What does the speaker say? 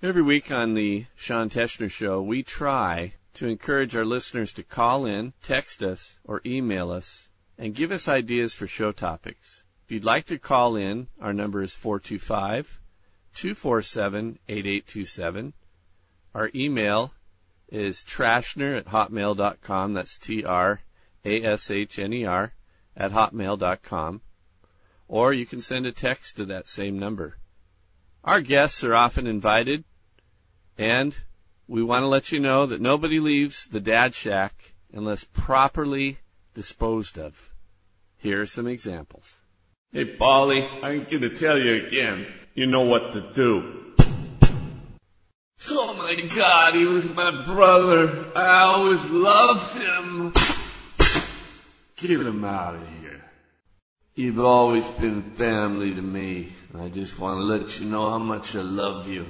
Every week on the Sean Teschner Show, we try to encourage our listeners to call in, text us, or email us and give us ideas for show topics. If you'd like to call in, our number is 425 247 8827. Our email is trashner at hotmail.com. That's T R A S H N E R at hotmail.com. Or you can send a text to that same number. Our guests are often invited, and we want to let you know that nobody leaves the Dad Shack unless properly disposed of. Here are some examples. Hey, Polly, I'm gonna tell you again. You know what to do. Oh my god, he was my brother. I always loved him. Get him out of here. You've always been family to me. I just want to let you know how much I love you.